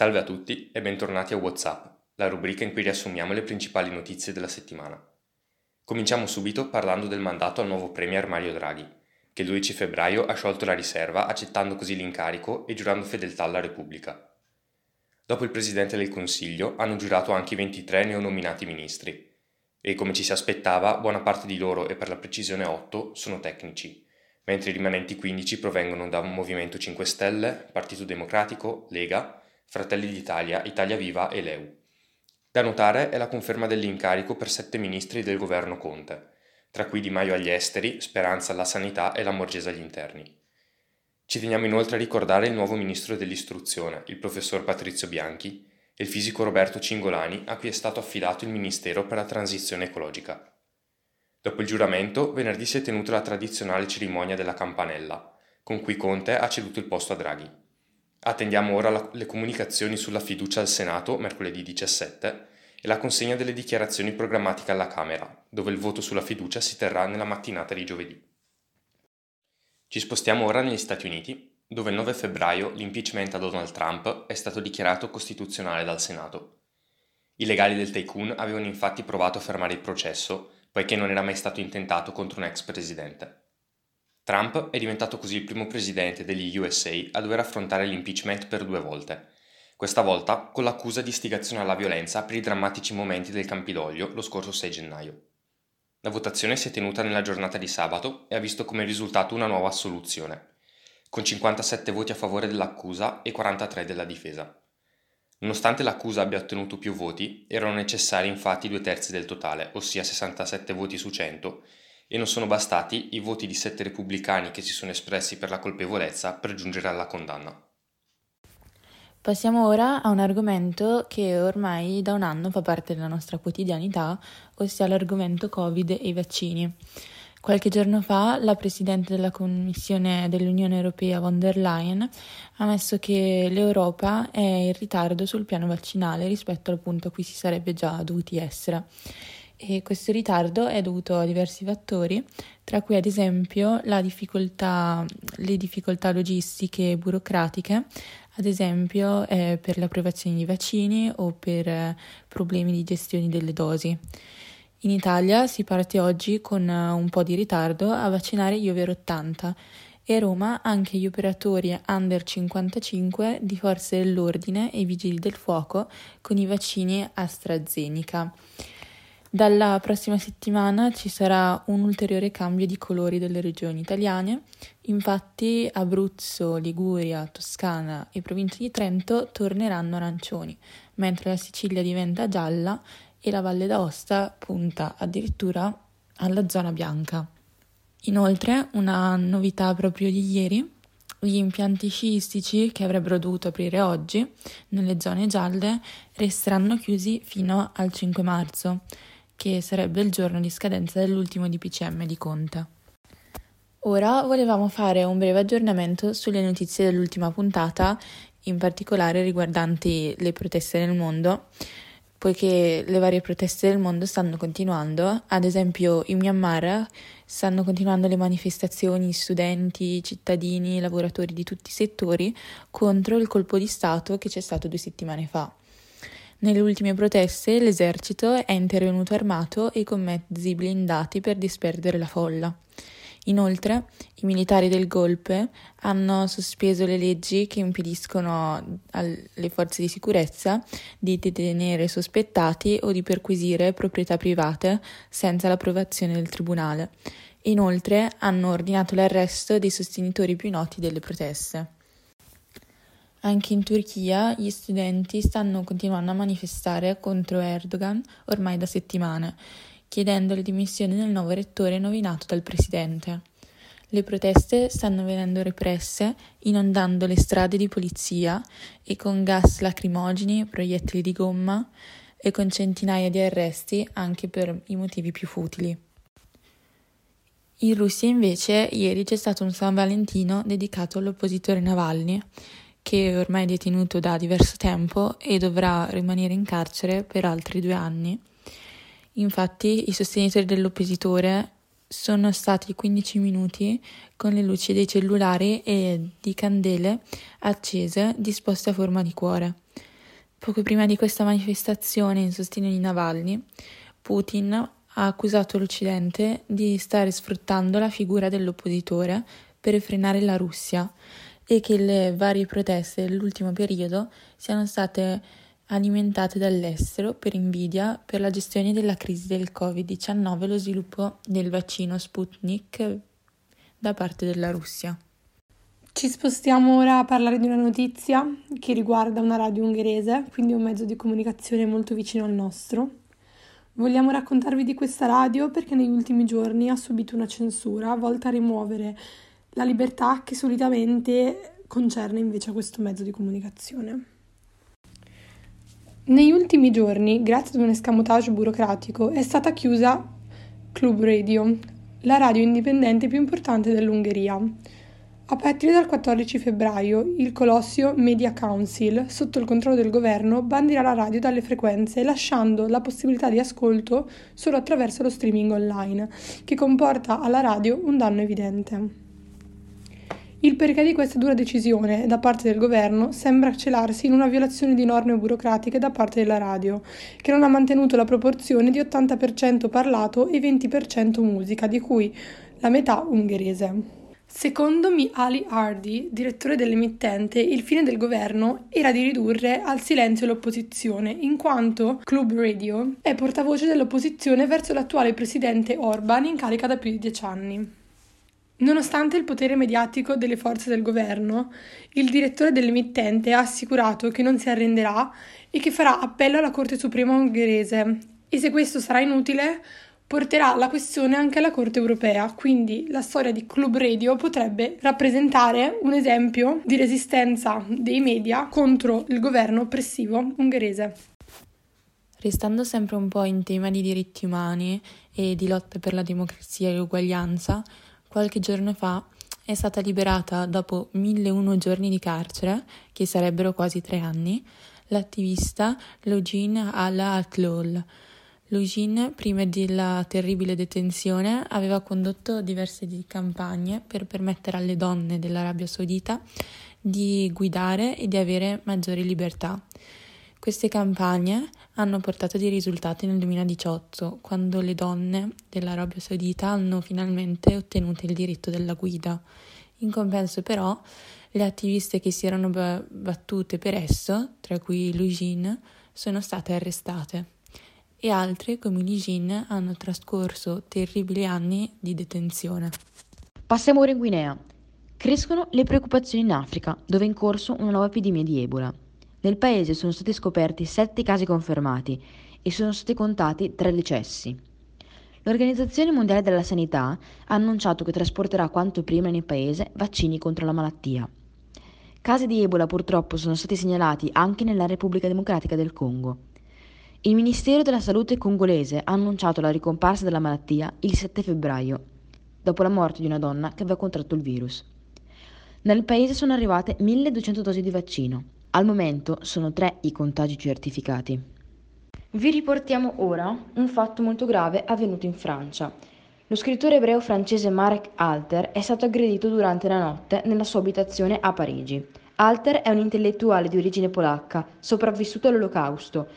Salve a tutti e bentornati a WhatsApp, la rubrica in cui riassumiamo le principali notizie della settimana. Cominciamo subito parlando del mandato al nuovo Premier Mario Draghi, che il 12 febbraio ha sciolto la riserva accettando così l'incarico e giurando fedeltà alla Repubblica. Dopo il Presidente del Consiglio hanno giurato anche i 23 neonominati ministri e, come ci si aspettava, buona parte di loro, e per la precisione 8, sono tecnici, mentre i rimanenti 15 provengono da Movimento 5 Stelle, Partito Democratico, Lega, Fratelli d'Italia, Italia Viva e Leu. Da notare è la conferma dell'incarico per sette ministri del governo Conte, tra cui Di Maio agli esteri, Speranza alla sanità e la agli interni. Ci teniamo inoltre a ricordare il nuovo ministro dell'istruzione, il professor Patrizio Bianchi, e il fisico Roberto Cingolani, a cui è stato affidato il Ministero per la transizione ecologica. Dopo il giuramento, venerdì si è tenuta la tradizionale cerimonia della campanella, con cui Conte ha ceduto il posto a Draghi. Attendiamo ora la, le comunicazioni sulla fiducia al Senato mercoledì 17 e la consegna delle dichiarazioni programmatiche alla Camera, dove il voto sulla fiducia si terrà nella mattinata di giovedì. Ci spostiamo ora negli Stati Uniti, dove il 9 febbraio l'impeachment a Donald Trump è stato dichiarato costituzionale dal Senato. I legali del tycoon avevano infatti provato a fermare il processo, poiché non era mai stato intentato contro un ex presidente. Trump è diventato così il primo presidente degli USA a dover affrontare l'impeachment per due volte, questa volta con l'accusa di istigazione alla violenza per i drammatici momenti del Campidoglio lo scorso 6 gennaio. La votazione si è tenuta nella giornata di sabato e ha visto come risultato una nuova assoluzione, con 57 voti a favore dell'accusa e 43 della difesa. Nonostante l'accusa abbia ottenuto più voti, erano necessari infatti due terzi del totale, ossia 67 voti su 100, e non sono bastati i voti di sette repubblicani che si sono espressi per la colpevolezza per giungere alla condanna. Passiamo ora a un argomento che ormai da un anno fa parte della nostra quotidianità, ossia l'argomento Covid e i vaccini. Qualche giorno fa la Presidente della Commissione dell'Unione Europea von der Leyen ha ammesso che l'Europa è in ritardo sul piano vaccinale rispetto al punto a cui si sarebbe già dovuti essere e questo ritardo è dovuto a diversi fattori, tra cui ad esempio difficoltà, le difficoltà logistiche e burocratiche, ad esempio eh, per l'approvazione di vaccini o per eh, problemi di gestione delle dosi. In Italia si parte oggi con uh, un po' di ritardo a vaccinare gli over 80 e a Roma anche gli operatori under 55 di forze dell'ordine e vigili del fuoco con i vaccini AstraZeneca. Dalla prossima settimana ci sarà un ulteriore cambio di colori delle regioni italiane, infatti Abruzzo, Liguria, Toscana e provincia di Trento torneranno arancioni, mentre la Sicilia diventa gialla e la Valle d'Aosta punta addirittura alla zona bianca. Inoltre, una novità proprio di ieri, gli impianti sciistici che avrebbero dovuto aprire oggi nelle zone gialle resteranno chiusi fino al 5 marzo che sarebbe il giorno di scadenza dell'ultimo DPCM di Conte. Ora volevamo fare un breve aggiornamento sulle notizie dell'ultima puntata, in particolare riguardanti le proteste nel mondo, poiché le varie proteste del mondo stanno continuando, ad esempio in Myanmar stanno continuando le manifestazioni studenti, cittadini, lavoratori di tutti i settori contro il colpo di Stato che c'è stato due settimane fa. Nelle ultime proteste l'esercito è intervenuto armato e con mezzi blindati per disperdere la folla. Inoltre, i militari del golpe hanno sospeso le leggi che impediscono alle forze di sicurezza di detenere sospettati o di perquisire proprietà private senza l'approvazione del tribunale. Inoltre, hanno ordinato l'arresto dei sostenitori più noti delle proteste. Anche in Turchia gli studenti stanno continuando a manifestare contro Erdogan ormai da settimane, chiedendo le dimissioni del nuovo rettore nominato dal presidente. Le proteste stanno venendo represse, inondando le strade di polizia e con gas lacrimogeni, proiettili di gomma e con centinaia di arresti anche per i motivi più futili. In Russia invece ieri c'è stato un San Valentino dedicato all'oppositore Navalny che ormai è detenuto da diverso tempo e dovrà rimanere in carcere per altri due anni. Infatti i sostenitori dell'oppositore sono stati 15 minuti con le luci dei cellulari e di candele accese disposte a forma di cuore. Poco prima di questa manifestazione in sostegno di Navalny, Putin ha accusato l'Occidente di stare sfruttando la figura dell'oppositore per frenare la Russia e che le varie proteste dell'ultimo periodo siano state alimentate dall'estero per invidia per la gestione della crisi del Covid-19 e lo sviluppo del vaccino Sputnik da parte della Russia. Ci spostiamo ora a parlare di una notizia che riguarda una radio ungherese, quindi un mezzo di comunicazione molto vicino al nostro. Vogliamo raccontarvi di questa radio perché negli ultimi giorni ha subito una censura volta a rimuovere la libertà che solitamente concerne invece questo mezzo di comunicazione. Negli ultimi giorni, grazie ad un escamotage burocratico, è stata chiusa Club Radio, la radio indipendente più importante dell'Ungheria. A partire dal 14 febbraio, il Colossio Media Council, sotto il controllo del governo, bandirà la radio dalle frequenze, lasciando la possibilità di ascolto solo attraverso lo streaming online, che comporta alla radio un danno evidente. Il perché di questa dura decisione da parte del governo sembra celarsi in una violazione di norme burocratiche da parte della radio, che non ha mantenuto la proporzione di 80% parlato e 20% musica, di cui la metà ungherese. Secondo Ali Hardy, direttore dell'emittente, il fine del governo era di ridurre al silenzio l'opposizione, in quanto Club Radio è portavoce dell'opposizione verso l'attuale presidente Orban in carica da più di dieci anni. Nonostante il potere mediatico delle forze del governo, il direttore dell'emittente ha assicurato che non si arrenderà e che farà appello alla Corte Suprema ungherese e se questo sarà inutile porterà la questione anche alla Corte europea, quindi la storia di Club Radio potrebbe rappresentare un esempio di resistenza dei media contro il governo oppressivo ungherese. Restando sempre un po' in tema di diritti umani e di lotta per la democrazia e l'uguaglianza, qualche giorno fa è stata liberata dopo 1001 giorni di carcere, che sarebbero quasi tre anni, l'attivista Login Al-Atlol. Login, prima della terribile detenzione, aveva condotto diverse campagne per permettere alle donne dell'Arabia Saudita di guidare e di avere maggiori libertà. Queste campagne hanno portato dei risultati nel 2018, quando le donne dell'Arabia Saudita hanno finalmente ottenuto il diritto della guida. In compenso però le attiviste che si erano battute per esso, tra cui Lujin, sono state arrestate e altre, come Lujin, hanno trascorso terribili anni di detenzione. Passiamo ora in Guinea. Crescono le preoccupazioni in Africa, dove è in corso una nuova epidemia di Ebola. Nel paese sono stati scoperti sette casi confermati e sono stati contati tre decessi. L'Organizzazione Mondiale della Sanità ha annunciato che trasporterà quanto prima nel paese vaccini contro la malattia. Casi di Ebola purtroppo sono stati segnalati anche nella Repubblica Democratica del Congo. Il Ministero della Salute congolese ha annunciato la ricomparsa della malattia il 7 febbraio, dopo la morte di una donna che aveva contratto il virus. Nel paese sono arrivate 1200 dosi di vaccino. Al momento sono tre i contagi certificati. Vi riportiamo ora un fatto molto grave avvenuto in Francia. Lo scrittore ebreo francese Marek Alter è stato aggredito durante la notte nella sua abitazione a Parigi. Alter è un intellettuale di origine polacca, sopravvissuto all'Olocausto.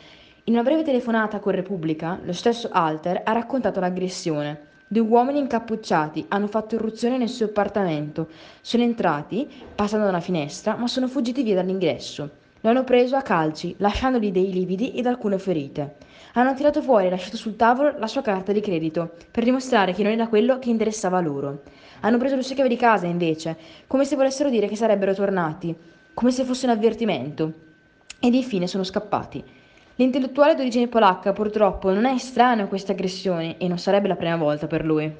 In una breve telefonata con Repubblica, lo stesso Alter ha raccontato l'aggressione. Due uomini incappucciati hanno fatto irruzione nel suo appartamento. Sono entrati, passando da una finestra, ma sono fuggiti via dall'ingresso. Lo hanno preso a calci, lasciandogli dei lividi ed alcune ferite. Hanno tirato fuori e lasciato sul tavolo la sua carta di credito, per dimostrare che non era quello che interessava loro. Hanno preso le sue chiavi di casa, invece, come se volessero dire che sarebbero tornati, come se fosse un avvertimento. Ed infine sono scappati. L'intellettuale d'origine polacca purtroppo non è estraneo a queste aggressioni e non sarebbe la prima volta per lui.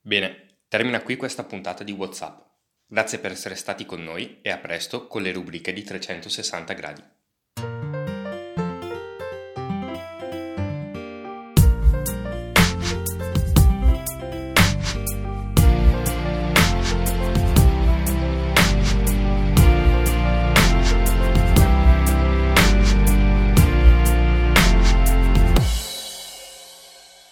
Bene, termina qui questa puntata di WhatsApp. Grazie per essere stati con noi e a presto con le rubriche di 360 gradi.